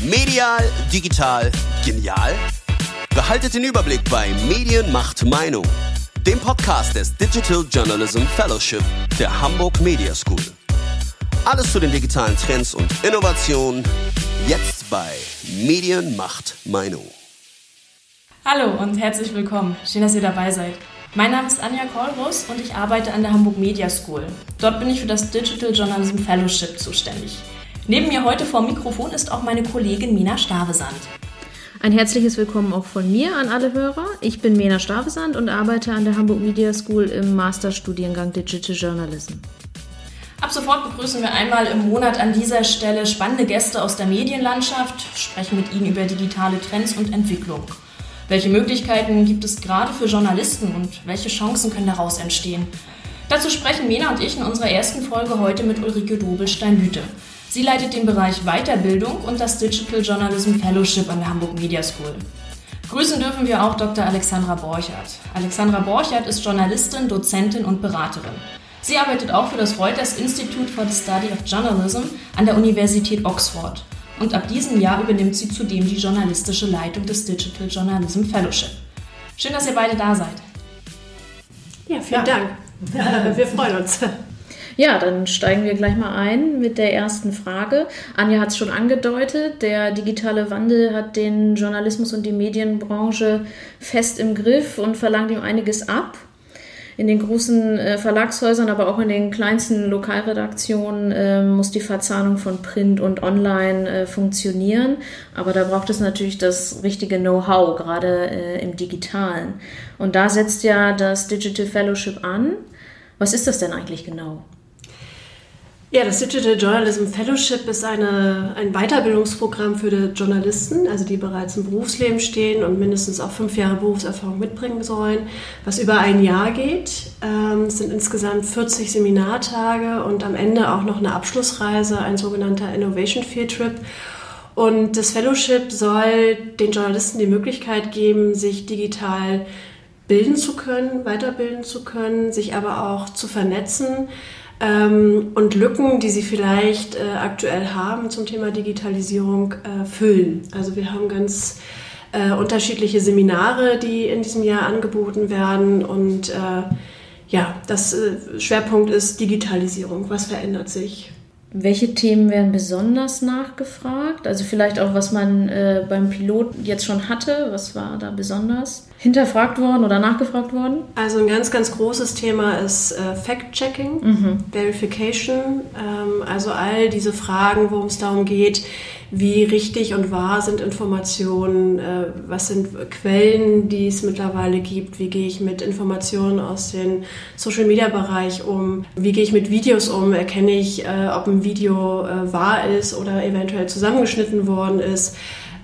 Medial, digital, genial? Behaltet den Überblick bei Medien macht Meinung, dem Podcast des Digital Journalism Fellowship der Hamburg Media School. Alles zu den digitalen Trends und Innovationen jetzt bei Medien macht Meinung. Hallo und herzlich willkommen. Schön, dass ihr dabei seid. Mein Name ist Anja Kolrus und ich arbeite an der Hamburg Media School. Dort bin ich für das Digital Journalism Fellowship zuständig. Neben mir heute vor Mikrofon ist auch meine Kollegin Mina Stavesand. Ein herzliches Willkommen auch von mir an alle Hörer. Ich bin Mena Stavesand und arbeite an der Hamburg Media School im Masterstudiengang Digital Journalism. Ab sofort begrüßen wir einmal im Monat an dieser Stelle spannende Gäste aus der Medienlandschaft, sprechen mit ihnen über digitale Trends und Entwicklung. Welche Möglichkeiten gibt es gerade für Journalisten und welche Chancen können daraus entstehen? Dazu sprechen Mena und ich in unserer ersten Folge heute mit Ulrike Dobelstein-Lüte. Sie leitet den Bereich Weiterbildung und das Digital Journalism Fellowship an der Hamburg Media School. Grüßen dürfen wir auch Dr. Alexandra Borchardt. Alexandra Borchardt ist Journalistin, Dozentin und Beraterin. Sie arbeitet auch für das Reuters Institute for the Study of Journalism an der Universität Oxford. Und ab diesem Jahr übernimmt sie zudem die journalistische Leitung des Digital Journalism Fellowship. Schön, dass ihr beide da seid. Ja, vielen ja. Dank. Wir freuen uns. Ja, dann steigen wir gleich mal ein mit der ersten Frage. Anja hat es schon angedeutet, der digitale Wandel hat den Journalismus und die Medienbranche fest im Griff und verlangt ihm einiges ab. In den großen äh, Verlagshäusern, aber auch in den kleinsten Lokalredaktionen äh, muss die Verzahnung von Print und Online äh, funktionieren. Aber da braucht es natürlich das richtige Know-how, gerade im digitalen. Und da setzt ja das Digital Fellowship an. Was ist das denn eigentlich genau? Ja, das Digital Journalism Fellowship ist eine, ein Weiterbildungsprogramm für die Journalisten, also die bereits im Berufsleben stehen und mindestens auch fünf Jahre Berufserfahrung mitbringen sollen, was über ein Jahr geht. Ähm, es sind insgesamt 40 Seminartage und am Ende auch noch eine Abschlussreise, ein sogenannter Innovation Field Trip. Und das Fellowship soll den Journalisten die Möglichkeit geben, sich digital bilden zu können, weiterbilden zu können, sich aber auch zu vernetzen ähm, und Lücken, die sie vielleicht äh, aktuell haben zum Thema Digitalisierung, äh, füllen. Also wir haben ganz äh, unterschiedliche Seminare, die in diesem Jahr angeboten werden und äh, ja, das äh, Schwerpunkt ist Digitalisierung. Was verändert sich? Welche Themen werden besonders nachgefragt? Also vielleicht auch, was man äh, beim Pilot jetzt schon hatte. Was war da besonders hinterfragt worden oder nachgefragt worden? Also ein ganz, ganz großes Thema ist äh, Fact-Checking, mhm. Verification. Ähm, also all diese Fragen, worum es darum geht, wie richtig und wahr sind Informationen, äh, was sind Quellen, die es mittlerweile gibt, wie gehe ich mit Informationen aus dem Social-Media-Bereich um, wie gehe ich mit Videos um, erkenne ich, äh, ob ein Video äh, wahr ist oder eventuell zusammengeschnitten worden ist.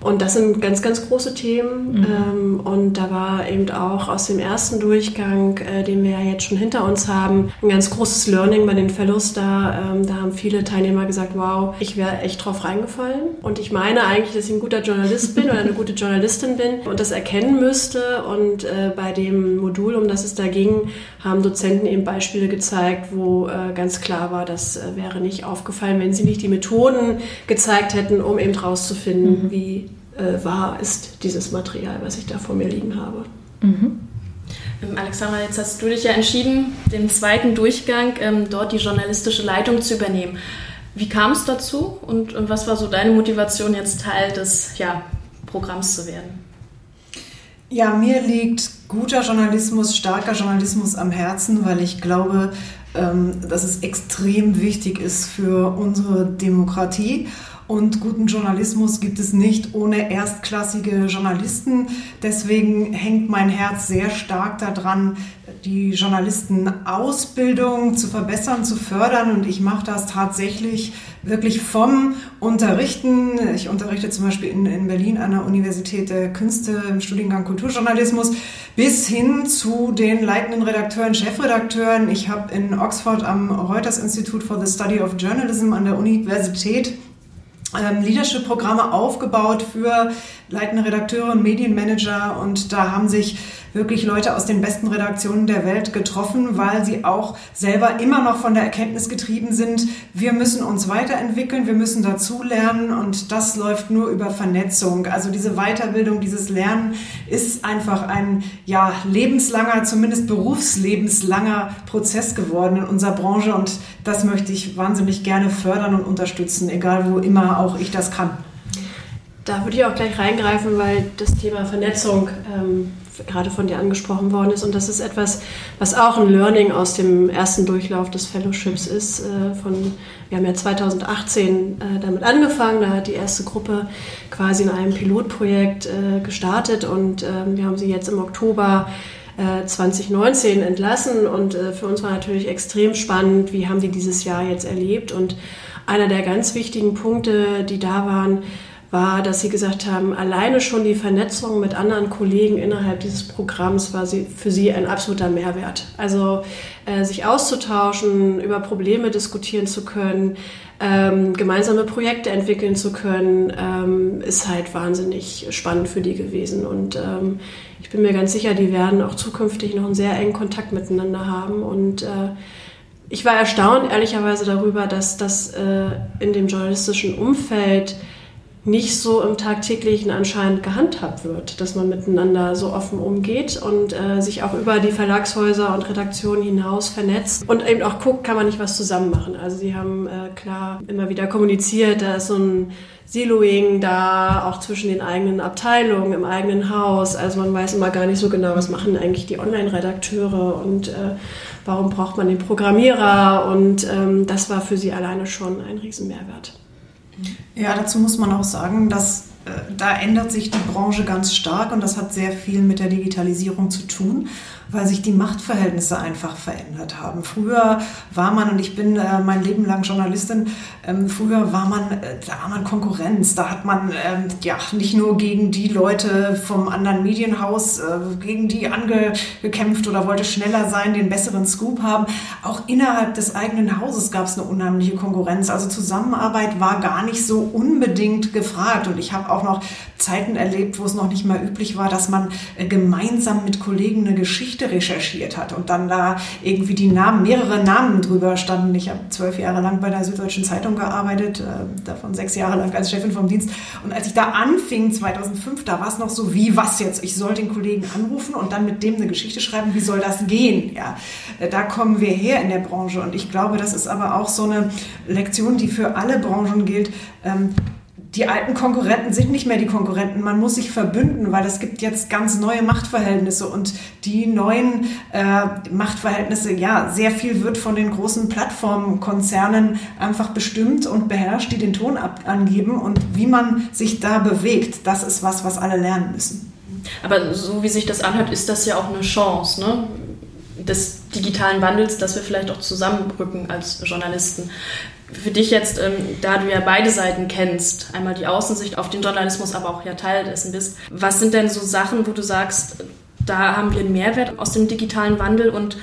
Und das sind ganz, ganz große Themen. Mhm. Ähm, und da war eben auch aus dem ersten Durchgang, äh, den wir ja jetzt schon hinter uns haben, ein ganz großes Learning bei den Fellows da. Ähm, da haben viele Teilnehmer gesagt, wow, ich wäre echt drauf reingefallen. Und ich meine eigentlich, dass ich ein guter Journalist bin oder eine gute Journalistin bin und das erkennen müsste. Und äh, bei dem Modul, um das es da ging, haben Dozenten eben Beispiele gezeigt, wo äh, ganz klar war, das wäre nicht aufgefallen, wenn sie nicht die Methoden gezeigt hätten, um eben rauszufinden, mhm. wie äh, wahr ist dieses Material, was ich da vor mir liegen habe. Mhm. Ähm, Alexandra, jetzt hast du dich ja entschieden, den zweiten Durchgang ähm, dort die journalistische Leitung zu übernehmen. Wie kam es dazu und, und, was war so deine Motivation, jetzt Teil des ja, Programms zu werden? Ja, mir liegt guter Journalismus, starker Journalismus am Herzen, weil ich glaube, ähm, dass es extrem wichtig ist für unsere Demokratie und guten Journalismus gibt es nicht ohne erstklassige Journalisten. Deswegen hängt mein Herz sehr stark daran, die Journalistenausbildung zu verbessern, zu fördern. Und ich mache das tatsächlich wirklich vom Unterrichten. Ich unterrichte zum Beispiel in, in Berlin an der Universität der Künste im Studiengang Kulturjournalismus bis hin zu den leitenden Redakteuren, Chefredakteuren. Ich habe in Oxford am Reuters Institute for the Study of Journalism an der Universität ähm, Leadership-Programme aufgebaut für leitende Redakteure und Medienmanager und da haben sich wirklich Leute aus den besten Redaktionen der Welt getroffen, weil sie auch selber immer noch von der Erkenntnis getrieben sind, wir müssen uns weiterentwickeln, wir müssen dazulernen und das läuft nur über Vernetzung. Also diese Weiterbildung, dieses Lernen ist einfach ein ja, lebenslanger, zumindest berufslebenslanger Prozess geworden in unserer Branche und das möchte ich wahnsinnig gerne fördern und unterstützen, egal wo immer auch ich das kann. Da würde ich auch gleich reingreifen, weil das Thema Vernetzung ähm, gerade von dir angesprochen worden ist. Und das ist etwas, was auch ein Learning aus dem ersten Durchlauf des Fellowships ist. Äh, von, wir haben ja 2018 äh, damit angefangen, da hat die erste Gruppe quasi in einem Pilotprojekt äh, gestartet und ähm, wir haben sie jetzt im Oktober 2019 entlassen und für uns war natürlich extrem spannend, wie haben die dieses Jahr jetzt erlebt und einer der ganz wichtigen Punkte, die da waren, war, dass sie gesagt haben, alleine schon die Vernetzung mit anderen Kollegen innerhalb dieses Programms war sie, für sie ein absoluter Mehrwert. Also äh, sich auszutauschen, über Probleme diskutieren zu können, ähm, gemeinsame Projekte entwickeln zu können, ähm, ist halt wahnsinnig spannend für die gewesen. Und ähm, ich bin mir ganz sicher, die werden auch zukünftig noch einen sehr engen Kontakt miteinander haben. Und äh, ich war erstaunt, ehrlicherweise, darüber, dass das äh, in dem journalistischen Umfeld nicht so im tagtäglichen anscheinend gehandhabt wird, dass man miteinander so offen umgeht und äh, sich auch über die Verlagshäuser und Redaktionen hinaus vernetzt und eben auch guckt, kann man nicht was zusammen machen. Also sie haben äh, klar immer wieder kommuniziert, da ist so ein Siloing da, auch zwischen den eigenen Abteilungen im eigenen Haus. Also man weiß immer gar nicht so genau, was machen eigentlich die Online-Redakteure und äh, warum braucht man den Programmierer und ähm, das war für sie alleine schon ein Riesenmehrwert. Ja, dazu muss man auch sagen, dass äh, da ändert sich die Branche ganz stark und das hat sehr viel mit der Digitalisierung zu tun weil sich die Machtverhältnisse einfach verändert haben. Früher war man, und ich bin äh, mein Leben lang Journalistin, ähm, früher war man, äh, da war man Konkurrenz. Da hat man ähm, ja nicht nur gegen die Leute vom anderen Medienhaus, äh, gegen die angekämpft oder wollte schneller sein, den besseren Scoop haben. Auch innerhalb des eigenen Hauses gab es eine unheimliche Konkurrenz. Also Zusammenarbeit war gar nicht so unbedingt gefragt. Und ich habe auch noch Zeiten erlebt, wo es noch nicht mal üblich war, dass man äh, gemeinsam mit Kollegen eine Geschichte recherchiert hat und dann da irgendwie die Namen, mehrere Namen drüber standen. Ich habe zwölf Jahre lang bei der Süddeutschen Zeitung gearbeitet, äh, davon sechs Jahre lang als Chefin vom Dienst. Und als ich da anfing, 2005, da war es noch so, wie, was jetzt? Ich soll den Kollegen anrufen und dann mit dem eine Geschichte schreiben, wie soll das gehen? Ja, äh, da kommen wir her in der Branche und ich glaube, das ist aber auch so eine Lektion, die für alle Branchen gilt. Ähm, die alten Konkurrenten sind nicht mehr die Konkurrenten. Man muss sich verbünden, weil es gibt jetzt ganz neue Machtverhältnisse und die neuen äh, Machtverhältnisse, ja, sehr viel wird von den großen Plattformkonzernen einfach bestimmt und beherrscht, die den Ton ab angeben und wie man sich da bewegt, das ist was, was alle lernen müssen. Aber so wie sich das anhört, ist das ja auch eine Chance, ne? des digitalen Wandels, dass wir vielleicht auch zusammenrücken als Journalisten für dich jetzt, ähm, da du ja beide Seiten kennst, einmal die Außensicht auf den Journalismus, aber auch ja Teil dessen bist, was sind denn so Sachen, wo du sagst, da haben wir einen Mehrwert aus dem digitalen Wandel und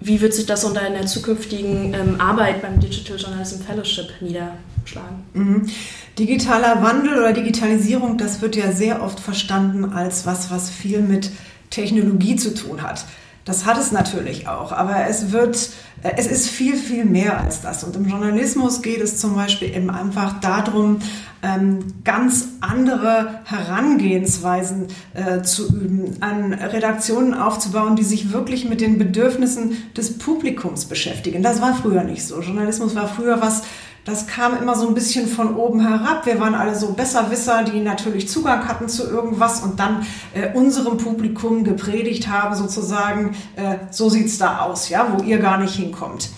wie wird sich das unter der zukünftigen ähm, Arbeit beim Digital Journalism Fellowship niederschlagen? Mhm. Digitaler Wandel oder Digitalisierung, das wird ja sehr oft verstanden als was, was viel mit Technologie zu tun hat. Das hat es natürlich auch, aber es wird, es ist viel, viel mehr als das. Und im Journalismus geht es zum Beispiel eben einfach darum, ähm, ganz andere Herangehensweisen äh, zu üben, an Redaktionen aufzubauen, die sich wirklich mit den Bedürfnissen des Publikums beschäftigen. Das war früher nicht so. Journalismus war früher was, das kam immer so ein bisschen von oben herab. Wir waren alle so Besserwisser, die natürlich Zugang hatten zu irgendwas und dann äh, unserem Publikum gepredigt haben, sozusagen, äh, so sieht's da aus, ja, wo ihr gar nicht hinkommt.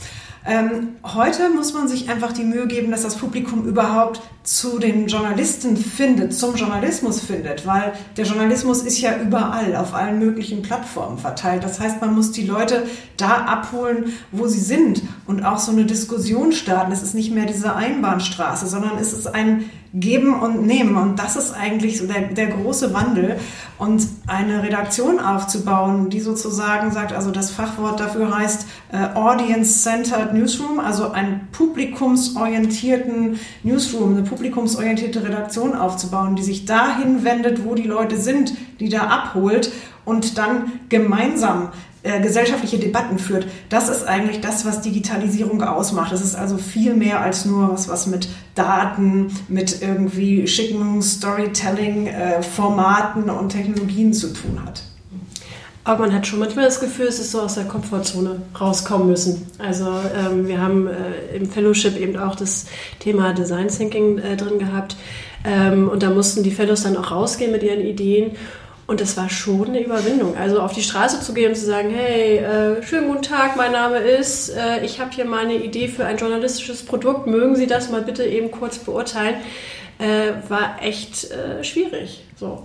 Ähm, heute muss man sich einfach die Mühe geben, dass das Publikum überhaupt zu den Journalisten findet, zum Journalismus findet, weil der Journalismus ist ja überall, auf allen möglichen Plattformen verteilt. Das heißt, man muss die Leute da abholen, wo sie sind und auch so eine Diskussion starten. Es ist nicht mehr diese Einbahnstraße, sondern es ist ein Geben und Nehmen. Und das ist eigentlich so der, der große Wandel. Und eine Redaktion aufzubauen, die sozusagen sagt, also das Fachwort dafür heißt äh, Audience-Centered Newsroom, also einen publikumsorientierten Newsroom, eine publikumsorientierte Redaktion aufzubauen, die sich dahin wendet, wo die Leute sind, die da abholt und dann gemeinsam äh, gesellschaftliche Debatten führt. Das ist eigentlich das, was Digitalisierung ausmacht. Das ist also viel mehr als nur was, was mit Daten, mit irgendwie schicken Storytelling-Formaten äh, und Technologien zu tun hat. Aber man hat schon manchmal das Gefühl, es ist so aus der Komfortzone rauskommen müssen. Also ähm, wir haben äh, im Fellowship eben auch das Thema Design Thinking äh, drin gehabt. Ähm, und da mussten die Fellows dann auch rausgehen mit ihren Ideen. Und das war schon eine Überwindung. Also auf die Straße zu gehen und zu sagen, hey, äh, schönen guten Tag, mein Name ist, äh, ich habe hier mal eine Idee für ein journalistisches Produkt, mögen Sie das mal bitte eben kurz beurteilen, äh, war echt äh, schwierig. So.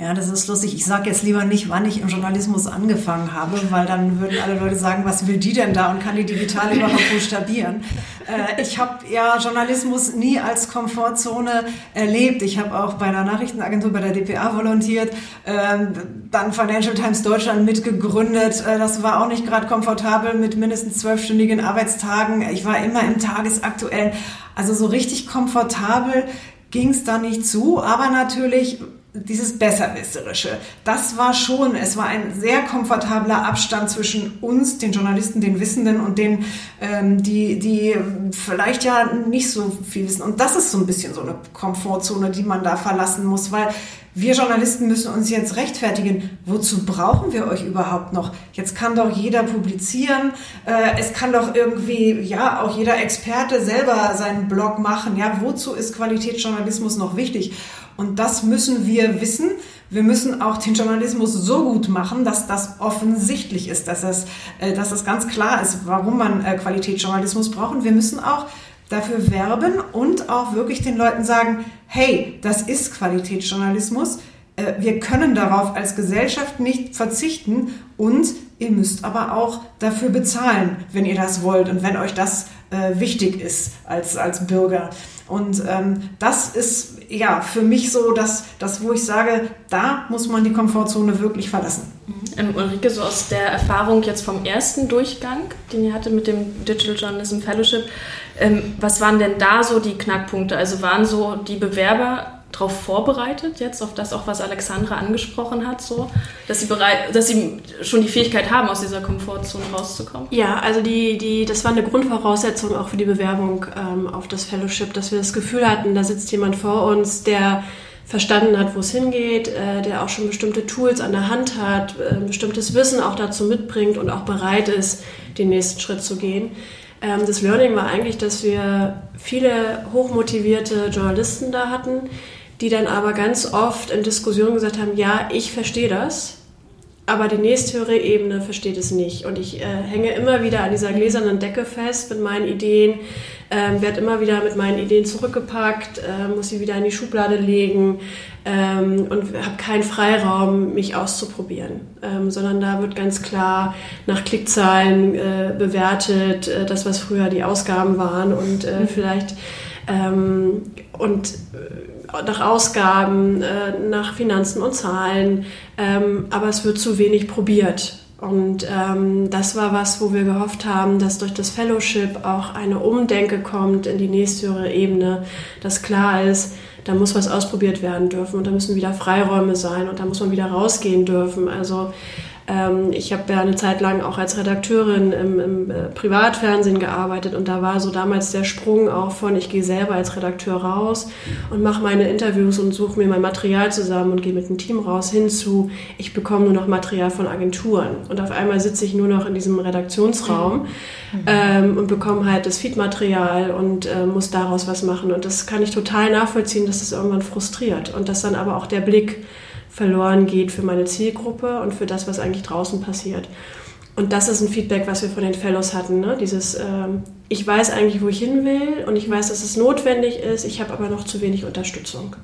Ja, das ist lustig. Ich sage jetzt lieber nicht, wann ich im Journalismus angefangen habe, weil dann würden alle Leute sagen, was will die denn da und kann die digital überhaupt buchstabieren. Äh, ich habe ja Journalismus nie als Komfortzone erlebt. Ich habe auch bei einer Nachrichtenagentur bei der DPA volontiert, ähm, dann Financial Times Deutschland mitgegründet. Äh, das war auch nicht gerade komfortabel mit mindestens zwölfstündigen Arbeitstagen. Ich war immer im Tagesaktuellen. Also so richtig komfortabel ging es da nicht zu, aber natürlich dieses Besserwisserische, das war schon, es war ein sehr komfortabler Abstand zwischen uns, den Journalisten, den Wissenden und den, ähm, die, die vielleicht ja nicht so viel wissen. Und das ist so ein bisschen so eine Komfortzone, die man da verlassen muss, weil wir Journalisten müssen uns jetzt rechtfertigen. Wozu brauchen wir euch überhaupt noch? Jetzt kann doch jeder publizieren. Äh, es kann doch irgendwie, ja, auch jeder Experte selber seinen Blog machen. Ja, wozu ist Qualitätsjournalismus noch wichtig? Und das müssen wir wissen. Wir müssen auch den Journalismus so gut machen, dass das offensichtlich ist, dass es, äh, dass es ganz klar ist, warum man äh, Qualitätsjournalismus braucht. Und wir müssen auch dafür werben und auch wirklich den Leuten sagen, hey, das ist Qualitätsjournalismus. Äh, wir können darauf als Gesellschaft nicht verzichten und ihr müsst aber auch dafür bezahlen, wenn ihr das wollt und wenn euch das äh, wichtig ist als, als Bürger. Und ähm, das ist ja für mich so, dass das, wo ich sage, da muss man die Komfortzone wirklich verlassen. Mhm. Ähm, Ulrike, so aus der Erfahrung jetzt vom ersten Durchgang, den ihr hatte mit dem Digital Journalism Fellowship, ähm, was waren denn da so die Knackpunkte? Also waren so die Bewerber darauf vorbereitet, jetzt auf das auch, was Alexandra angesprochen hat, so, dass sie bereit, dass sie schon die Fähigkeit haben, aus dieser Komfortzone rauszukommen? Ja, also die, die, das war eine Grundvoraussetzung auch für die Bewerbung ähm, auf das Fellowship, dass wir das Gefühl hatten, da sitzt jemand vor uns, der verstanden hat, wo es hingeht, äh, der auch schon bestimmte Tools an der Hand hat, äh, bestimmtes Wissen auch dazu mitbringt und auch bereit ist, den nächsten Schritt zu gehen. Ähm, das Learning war eigentlich, dass wir viele hochmotivierte Journalisten da hatten, die dann aber ganz oft in Diskussionen gesagt haben, ja, ich verstehe das, aber die nächsthöhere Ebene versteht es nicht. Und ich äh, hänge immer wieder an dieser gläsernen Decke fest mit meinen Ideen, ähm, werde immer wieder mit meinen Ideen zurückgepackt, äh, muss sie wieder in die Schublade legen ähm, und habe keinen Freiraum, mich auszuprobieren, ähm, sondern da wird ganz klar nach Klickzahlen äh, bewertet, äh, das, was früher die Ausgaben waren und äh, mhm. vielleicht ähm, und äh, nach Ausgaben, äh, nach Finanzen und Zahlen, ähm, aber es wird zu wenig probiert. Und ähm, das war was, wo wir gehofft haben, dass durch das Fellowship auch eine Umdenke kommt in die nächsthöhere Ebene, dass klar ist, da muss was ausprobiert werden dürfen und da müssen wieder Freiräume sein und da muss man wieder rausgehen dürfen. Also ich habe ja eine Zeit lang auch als Redakteurin im, im äh, Privatfernsehen gearbeitet und da war so damals der Sprung auch von, ich gehe selber als Redakteur raus und mache meine Interviews und suche mir mein Material zusammen und gehe mit einem Team raus, hinzu, ich bekomme nur noch Material von Agenturen. Und auf einmal sitze ich nur noch in diesem Redaktionsraum mhm. ähm, und bekomme halt das Feedmaterial und äh, muss daraus was machen. Und das kann ich total nachvollziehen, dass das irgendwann frustriert und dass dann aber auch der Blick verloren geht für meine Zielgruppe und für das, was eigentlich draußen passiert. Und das ist ein Feedback, was wir von den Fellows hatten. Ne? Dieses, ähm, ich weiß eigentlich, wo ich hin will und ich weiß, dass es notwendig ist, ich habe aber noch zu wenig Unterstützung.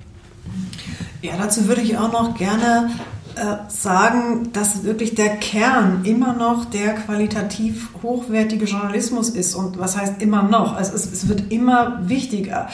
Ja, dazu würde ich auch noch gerne äh, sagen, dass wirklich der Kern immer noch der qualitativ hochwertige Journalismus ist. Und was heißt immer noch? Also es, es wird immer wichtiger.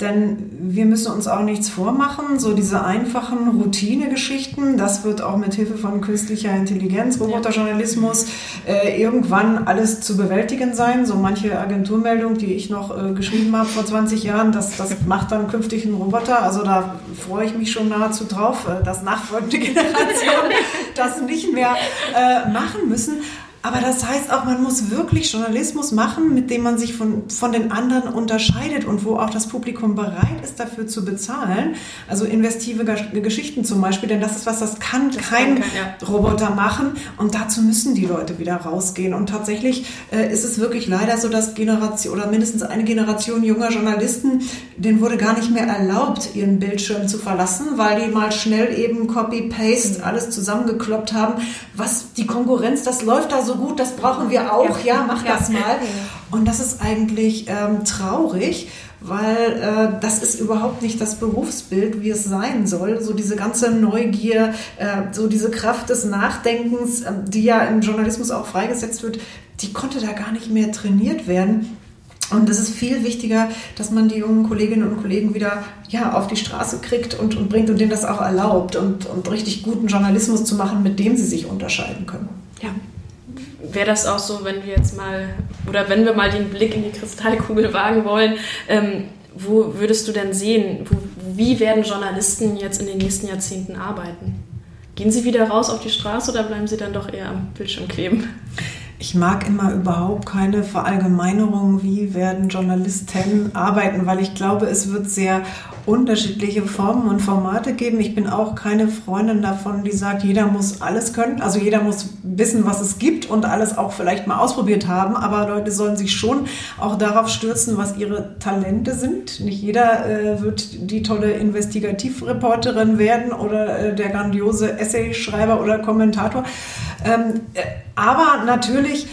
Denn wir müssen uns auch nichts vormachen. So diese einfachen Routinegeschichten, das wird auch mit Hilfe von künstlicher Intelligenz, Roboterjournalismus äh, irgendwann alles zu bewältigen sein. So manche Agenturmeldung, die ich noch äh, geschrieben habe vor 20 Jahren, das, das macht dann künftig ein Roboter. Also da freue ich mich schon nahezu drauf, äh, dass nachfolgende Generationen das nicht mehr äh, machen müssen. Aber das heißt auch, man muss wirklich Journalismus machen, mit dem man sich von, von den anderen unterscheidet und wo auch das Publikum bereit ist, dafür zu bezahlen. Also investive Geschichten zum Beispiel, denn das ist was, das kann das kein kann, ja. Roboter machen. Und dazu müssen die Leute wieder rausgehen. Und tatsächlich äh, ist es wirklich leider so, dass Generation oder mindestens eine Generation junger Journalisten, denen wurde gar nicht mehr erlaubt, ihren Bildschirm zu verlassen, weil die mal schnell eben Copy-Paste alles zusammengekloppt haben. Was die Konkurrenz, das läuft da so gut, das brauchen wir auch, ja, mach das mal. Und das ist eigentlich ähm, traurig, weil äh, das ist überhaupt nicht das Berufsbild, wie es sein soll. So diese ganze Neugier, äh, so diese Kraft des Nachdenkens, äh, die ja im Journalismus auch freigesetzt wird, die konnte da gar nicht mehr trainiert werden. Und es ist viel wichtiger, dass man die jungen Kolleginnen und Kollegen wieder ja, auf die Straße kriegt und, und bringt und denen das auch erlaubt und, und richtig guten Journalismus zu machen, mit dem sie sich unterscheiden können. Ja, wäre das auch so, wenn wir jetzt mal, oder wenn wir mal den Blick in die Kristallkugel wagen wollen, ähm, wo würdest du denn sehen, wo, wie werden Journalisten jetzt in den nächsten Jahrzehnten arbeiten? Gehen sie wieder raus auf die Straße oder bleiben sie dann doch eher am Bildschirm kleben? Ich mag immer überhaupt keine Verallgemeinerung, wie werden Journalisten arbeiten, weil ich glaube, es wird sehr unterschiedliche Formen und Formate geben. Ich bin auch keine Freundin davon, die sagt, jeder muss alles können. Also jeder muss wissen, was es gibt und alles auch vielleicht mal ausprobiert haben. Aber Leute sollen sich schon auch darauf stürzen, was ihre Talente sind. Nicht jeder äh, wird die tolle Investigativreporterin werden oder äh, der grandiose Essayschreiber oder Kommentator. Ähm, äh, aber natürlich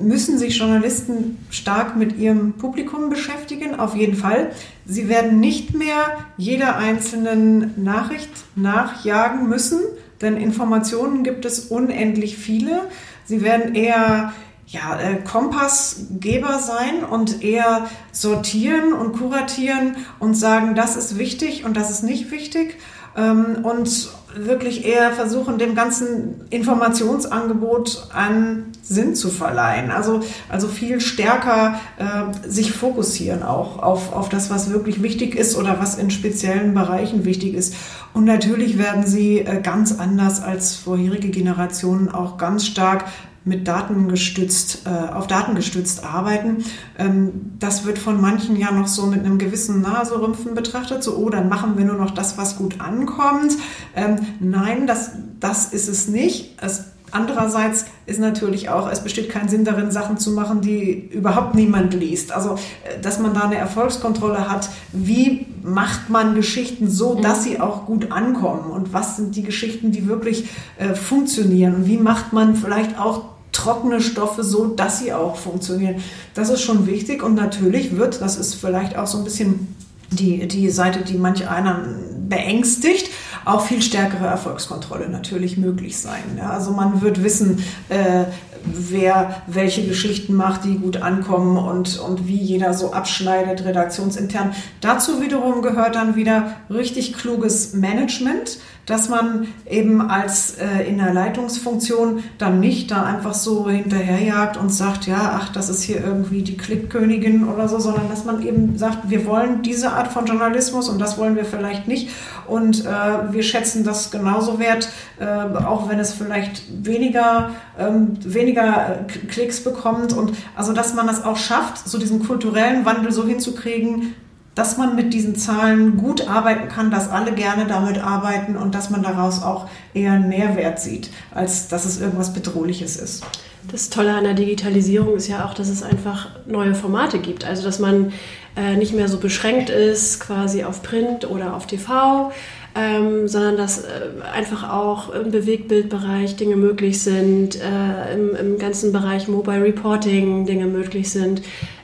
müssen sich Journalisten stark mit ihrem Publikum beschäftigen, auf jeden Fall. Sie werden nicht mehr jeder einzelnen Nachricht nachjagen müssen, denn Informationen gibt es unendlich viele. Sie werden eher ja, äh, Kompassgeber sein und eher sortieren und kuratieren und sagen, das ist wichtig und das ist nicht wichtig. Ähm, und wirklich eher versuchen, dem ganzen Informationsangebot einen Sinn zu verleihen. Also, also viel stärker äh, sich fokussieren auch auf, auf das, was wirklich wichtig ist oder was in speziellen Bereichen wichtig ist. Und natürlich werden sie äh, ganz anders als vorherige Generationen auch ganz stark mit Daten gestützt, äh, auf Daten gestützt arbeiten. Ähm, das wird von manchen ja noch so mit einem gewissen Naserümpfen betrachtet, so, oh, dann machen wir nur noch das, was gut ankommt. Ähm, nein, das, das ist es nicht. Es, andererseits ist natürlich auch, es besteht kein Sinn darin, Sachen zu machen, die überhaupt niemand liest. Also, äh, dass man da eine Erfolgskontrolle hat, wie macht man Geschichten so, dass mhm. sie auch gut ankommen und was sind die Geschichten, die wirklich äh, funktionieren und wie macht man vielleicht auch trockene Stoffe so, dass sie auch funktionieren. Das ist schon wichtig und natürlich wird, das ist vielleicht auch so ein bisschen die, die Seite, die manch einer beängstigt, auch viel stärkere Erfolgskontrolle natürlich möglich sein. Ja, also man wird wissen, äh, wer welche Geschichten macht, die gut ankommen und, und wie jeder so abschneidet, redaktionsintern. Dazu wiederum gehört dann wieder richtig kluges Management dass man eben als äh, in der Leitungsfunktion dann nicht da einfach so hinterherjagt und sagt, ja, ach, das ist hier irgendwie die Klickkönigin oder so, sondern dass man eben sagt, wir wollen diese Art von Journalismus und das wollen wir vielleicht nicht. Und äh, wir schätzen das genauso wert, äh, auch wenn es vielleicht weniger, ähm, weniger äh, Klicks bekommt. Und also, dass man das auch schafft, so diesen kulturellen Wandel so hinzukriegen, dass man mit diesen Zahlen gut arbeiten kann, dass alle gerne damit arbeiten und dass man daraus auch eher einen Mehrwert sieht, als dass es irgendwas Bedrohliches ist. Das Tolle an der Digitalisierung ist ja auch, dass es einfach neue Formate gibt. Also, dass man äh, nicht mehr so beschränkt ist, quasi auf Print oder auf TV, ähm, sondern dass äh, einfach auch im Bewegtbildbereich Dinge möglich sind, äh, im, im, ganzen Bereich Mobile Reporting Dinge möglich sind,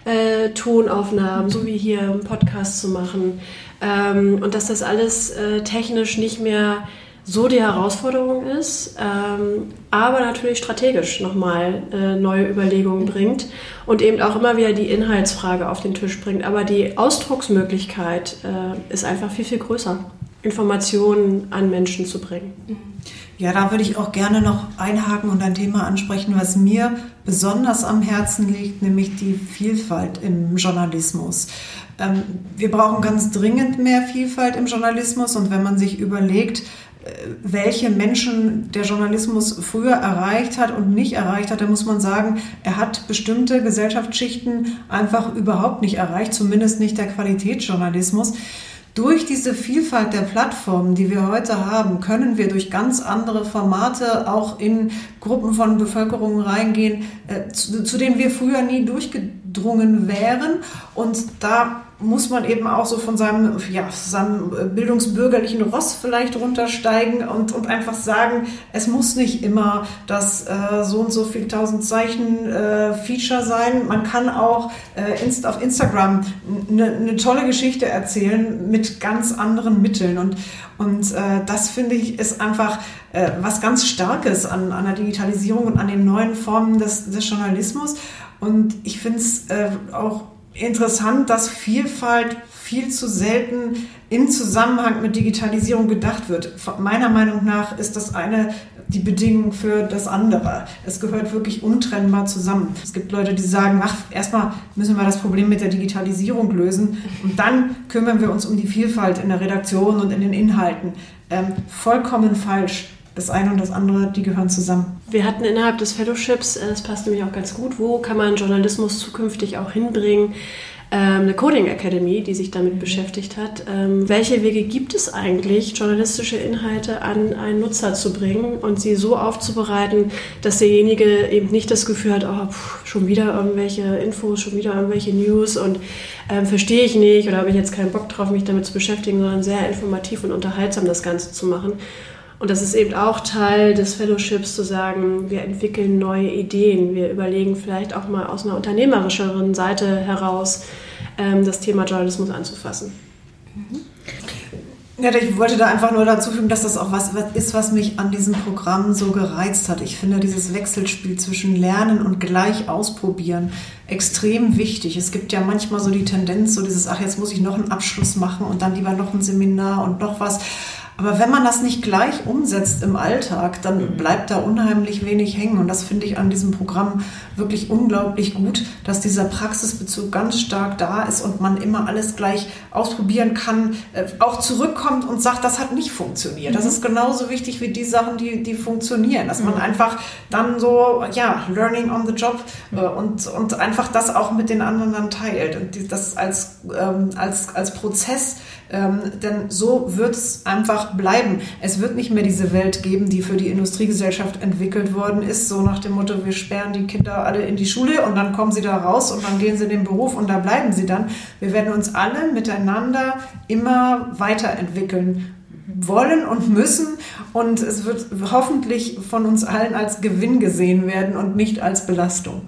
äh, Tonaufnahmen, so wie hier einen Podcast zu machen. Ähm, und dass das alles äh, technisch nicht mehr so die Herausforderung ist, ähm, aber natürlich strategisch nochmal äh, neue Überlegungen bringt und eben auch immer wieder die Inhaltsfrage auf den Tisch bringt. Aber die Ausdrucksmöglichkeit äh, ist einfach viel, viel größer, Informationen an Menschen zu bringen. Ja, da würde ich auch gerne noch einhaken und ein Thema ansprechen, was mir besonders am Herzen liegt, nämlich die Vielfalt im Journalismus. Ähm, wir brauchen ganz dringend mehr Vielfalt im Journalismus und wenn man sich überlegt, äh, welche Menschen der Journalismus früher erreicht hat und nicht erreicht hat, dann muss man sagen, er hat bestimmte Gesellschaftsschichten einfach überhaupt nicht erreicht, zumindest nicht der Qualitätsjournalismus. Durch diese Vielfalt der Plattformen, die wir heute haben, können wir durch ganz andere Formate auch in Gruppen von Bevölkerung reingehen, äh, zu, zu denen wir früher nie durchgedrungen wären. Und da muss man eben auch so von seinem, ja, seinem bildungsbürgerlichen Ross vielleicht runtersteigen und, und einfach sagen, es muss nicht immer das äh, so und so viel tausend Zeichen äh, Feature sein. Man kann auch äh, inst auf Instagram eine, eine tolle Geschichte erzählen mit ganz anderen Mitteln. Und, und äh, das finde ich ist einfach äh, was ganz Starkes an, an der Digitalisierung und an den neuen Formen des, des Journalismus. Und ich finde es äh, auch interessant, dass Vielfalt viel zu selten im Zusammenhang mit Digitalisierung gedacht wird. Meiner Meinung nach ist das eine die Bedingung für das andere. Es gehört wirklich untrennbar zusammen. Es gibt Leute, die sagen, ach, erstmal müssen wir das Problem mit der Digitalisierung lösen und dann kümmern wir uns um die Vielfalt in der Redaktion und in den Inhalten. Ähm, vollkommen falsch das eine und das andere, die gehören zusammen. Wir hatten innerhalb des Fellowships, äh, das passt nämlich auch ganz gut, wo kann man Journalismus zukünftig auch hinbringen? Ähm, eine Coding Academy, die sich damit beschäftigt hat. Ähm, welche Wege gibt es eigentlich, journalistische Inhalte an einen Nutzer zu bringen und sie so aufzubereiten, dass derjenige eben nicht das Gefühl hat, oh, pff, schon wieder irgendwelche Infos, schon wieder irgendwelche News und ähm, verstehe ich nicht oder habe ich jetzt keinen Bock drauf, mich damit zu beschäftigen, sondern sehr informativ und unterhaltsam das Ganze zu machen. Und das ist eben auch Teil des Fellowships zu sagen, wir entwickeln neue Ideen, wir überlegen vielleicht auch mal aus einer unternehmerischeren Seite heraus ähm, das Thema Journalismus anzufassen. Mhm. Ja, ich wollte da einfach nur dazu fügen, dass das auch was ist, was mich an diesem Programm so gereizt hat. Ich finde dieses Wechselspiel zwischen Lernen und gleich ausprobieren extrem wichtig. Es gibt ja manchmal so die Tendenz, so dieses, ach, jetzt muss ich noch einen Abschluss machen und dann lieber noch ein Seminar und noch was. Aber wenn man das nicht gleich umsetzt im Alltag, dann mhm. bleibt da unheimlich wenig hängen. Und das finde ich an diesem Programm wirklich unglaublich gut, dass dieser Praxisbezug ganz stark da ist und man immer alles gleich ausprobieren kann, äh, auch zurückkommt und sagt, das hat nicht funktioniert. Das mhm. ist genauso wichtig wie die Sachen, die, die funktionieren. Dass man mhm. einfach dann so, ja, learning on the job äh, und, und einfach das auch mit den anderen dann teilt und das als, ähm, als, als Prozess ähm, denn so wird es einfach bleiben. Es wird nicht mehr diese Welt geben, die für die Industriegesellschaft entwickelt worden ist, so nach dem Motto, wir sperren die Kinder alle in die Schule und dann kommen sie da raus und dann gehen sie in den Beruf und da bleiben sie dann. Wir werden uns alle miteinander immer weiterentwickeln wollen und müssen und es wird hoffentlich von uns allen als Gewinn gesehen werden und nicht als Belastung.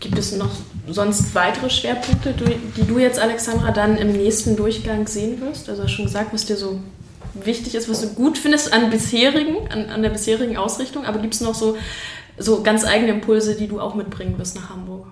Gibt es noch sonst weitere Schwerpunkte, die du jetzt, Alexandra, dann im nächsten Durchgang sehen wirst? Also hast schon gesagt, was dir so wichtig ist, was du gut findest an bisherigen, an, an der bisherigen Ausrichtung, aber gibt es noch so, so ganz eigene Impulse, die du auch mitbringen wirst nach Hamburg?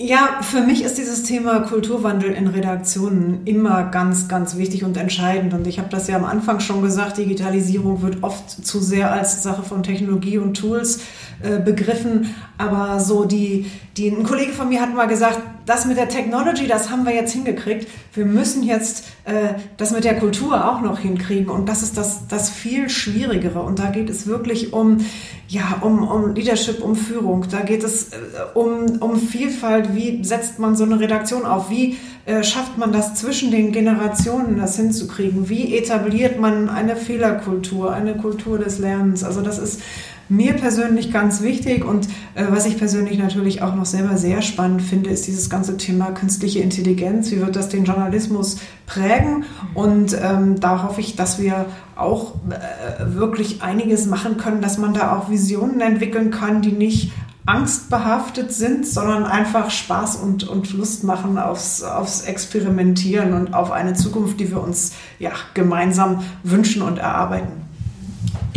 Ja, für mich ist dieses Thema Kulturwandel in Redaktionen immer ganz, ganz wichtig und entscheidend. Und ich habe das ja am Anfang schon gesagt, Digitalisierung wird oft zu sehr als Sache von Technologie und Tools äh, begriffen. Aber so die, die, ein Kollege von mir hat mal gesagt, das mit der Technology, das haben wir jetzt hingekriegt. Wir müssen jetzt äh, das mit der Kultur auch noch hinkriegen. Und das ist das, das viel Schwierigere. Und da geht es wirklich um, ja, um, um Leadership, um Führung. Da geht es äh, um, um Vielfalt. Wie setzt man so eine Redaktion auf? Wie äh, schafft man das zwischen den Generationen, das hinzukriegen? Wie etabliert man eine Fehlerkultur, eine Kultur des Lernens? Also das ist mir persönlich ganz wichtig und äh, was ich persönlich natürlich auch noch selber sehr spannend finde, ist dieses ganze Thema künstliche Intelligenz. Wie wird das den Journalismus prägen? Und ähm, da hoffe ich, dass wir auch äh, wirklich einiges machen können, dass man da auch Visionen entwickeln kann, die nicht angstbehaftet sind, sondern einfach Spaß und, und Lust machen aufs, aufs Experimentieren und auf eine Zukunft, die wir uns ja, gemeinsam wünschen und erarbeiten.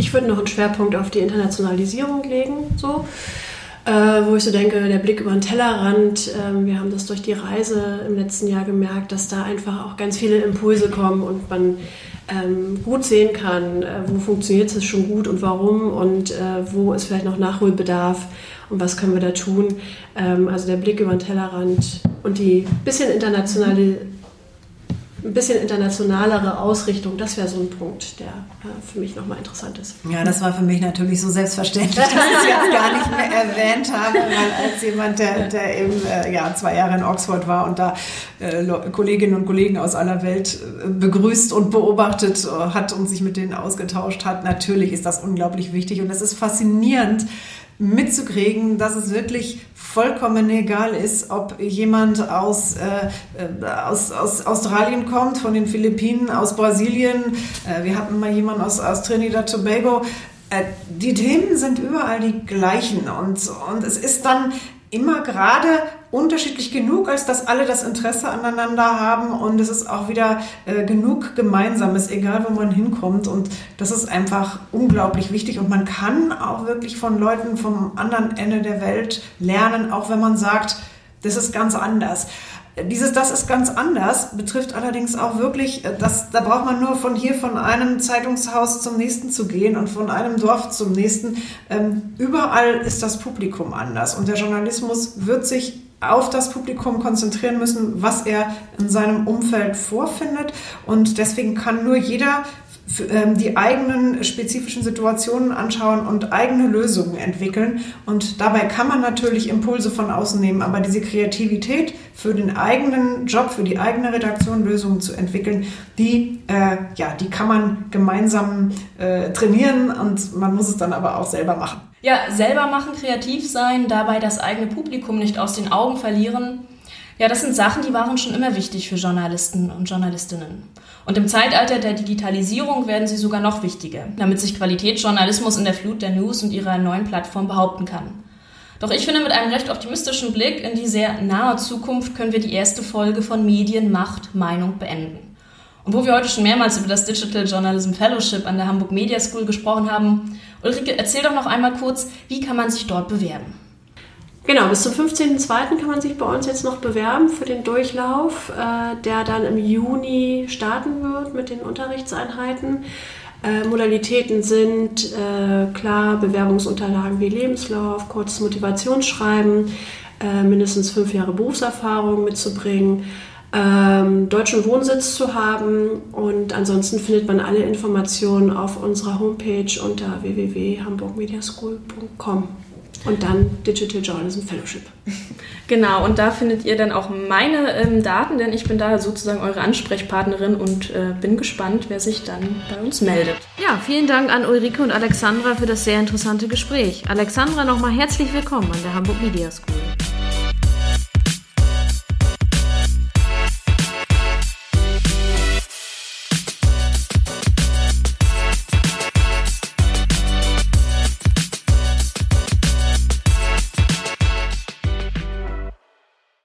Ich würde noch einen Schwerpunkt auf die Internationalisierung legen. So. Äh, wo ich so denke, der Blick über den Tellerrand, äh, wir haben das durch die Reise im letzten Jahr gemerkt, dass da einfach auch ganz viele Impulse kommen und man ähm, gut sehen kann, äh, wo funktioniert es schon gut und warum und äh, wo ist vielleicht noch Nachholbedarf und was können wir da tun. Ähm, also der Blick über den Tellerrand und die bisschen internationale ein bisschen internationalere Ausrichtung, das wäre so ein Punkt, der äh, für mich nochmal interessant ist. Ja, das war für mich natürlich so selbstverständlich, dass ich es jetzt gar nicht mehr erwähnt habe, weil als jemand, der, der eben äh, ja, zwei Jahre in Oxford war und da äh, Kolleginnen und Kollegen aus aller Welt äh, begrüßt und beobachtet äh, hat und sich mit denen ausgetauscht hat, natürlich ist das unglaublich wichtig und es ist faszinierend, mitzukriegen, dass es wirklich vollkommen egal ist, ob jemand aus, äh, äh, aus, aus Australien kommt, von den Philippinen, aus Brasilien. Äh, wir hatten mal jemanden aus, aus Trinidad Tobago. Äh, die Themen sind überall die gleichen und, und es ist dann immer gerade unterschiedlich genug, als dass alle das Interesse aneinander haben und es ist auch wieder äh, genug Gemeinsames, egal wo man hinkommt und das ist einfach unglaublich wichtig und man kann auch wirklich von Leuten vom anderen Ende der Welt lernen, auch wenn man sagt, das ist ganz anders. Dieses Das ist ganz anders betrifft allerdings auch wirklich, äh, dass, da braucht man nur von hier, von einem Zeitungshaus zum nächsten zu gehen und von einem Dorf zum nächsten. Ähm, überall ist das Publikum anders und der Journalismus wird sich auf das Publikum konzentrieren müssen, was er in seinem Umfeld vorfindet. Und deswegen kann nur jeder ähm, die eigenen spezifischen Situationen anschauen und eigene Lösungen entwickeln. Und dabei kann man natürlich Impulse von außen nehmen, aber diese Kreativität für den eigenen Job, für die eigene Redaktion Lösungen zu entwickeln, die, äh, ja, die kann man gemeinsam äh, trainieren und man muss es dann aber auch selber machen. Ja, selber machen, kreativ sein, dabei das eigene Publikum nicht aus den Augen verlieren. Ja, das sind Sachen, die waren schon immer wichtig für Journalisten und Journalistinnen. Und im Zeitalter der Digitalisierung werden sie sogar noch wichtiger, damit sich Qualitätsjournalismus in der Flut der News und ihrer neuen Plattform behaupten kann. Doch ich finde, mit einem recht optimistischen Blick in die sehr nahe Zukunft können wir die erste Folge von Medien, Macht, Meinung beenden. Und wo wir heute schon mehrmals über das Digital Journalism Fellowship an der Hamburg Media School gesprochen haben, Ulrike, erzähl doch noch einmal kurz, wie kann man sich dort bewerben? Genau, bis zum 15.02. kann man sich bei uns jetzt noch bewerben für den Durchlauf, äh, der dann im Juni starten wird mit den Unterrichtseinheiten. Äh, Modalitäten sind äh, klar Bewerbungsunterlagen wie Lebenslauf, kurzes Motivationsschreiben, mindestens fünf Jahre Berufserfahrung mitzubringen, ähm, deutschen Wohnsitz zu haben und ansonsten findet man alle Informationen auf unserer Homepage unter www.hamburgmediaschool.com und dann Digital Journalism Fellowship. Genau, und da findet ihr dann auch meine ähm, Daten, denn ich bin da sozusagen eure Ansprechpartnerin und äh, bin gespannt, wer sich dann bei uns meldet. Ja, vielen Dank an Ulrike und Alexandra für das sehr interessante Gespräch. Alexandra, nochmal herzlich willkommen an der Hamburg Media School.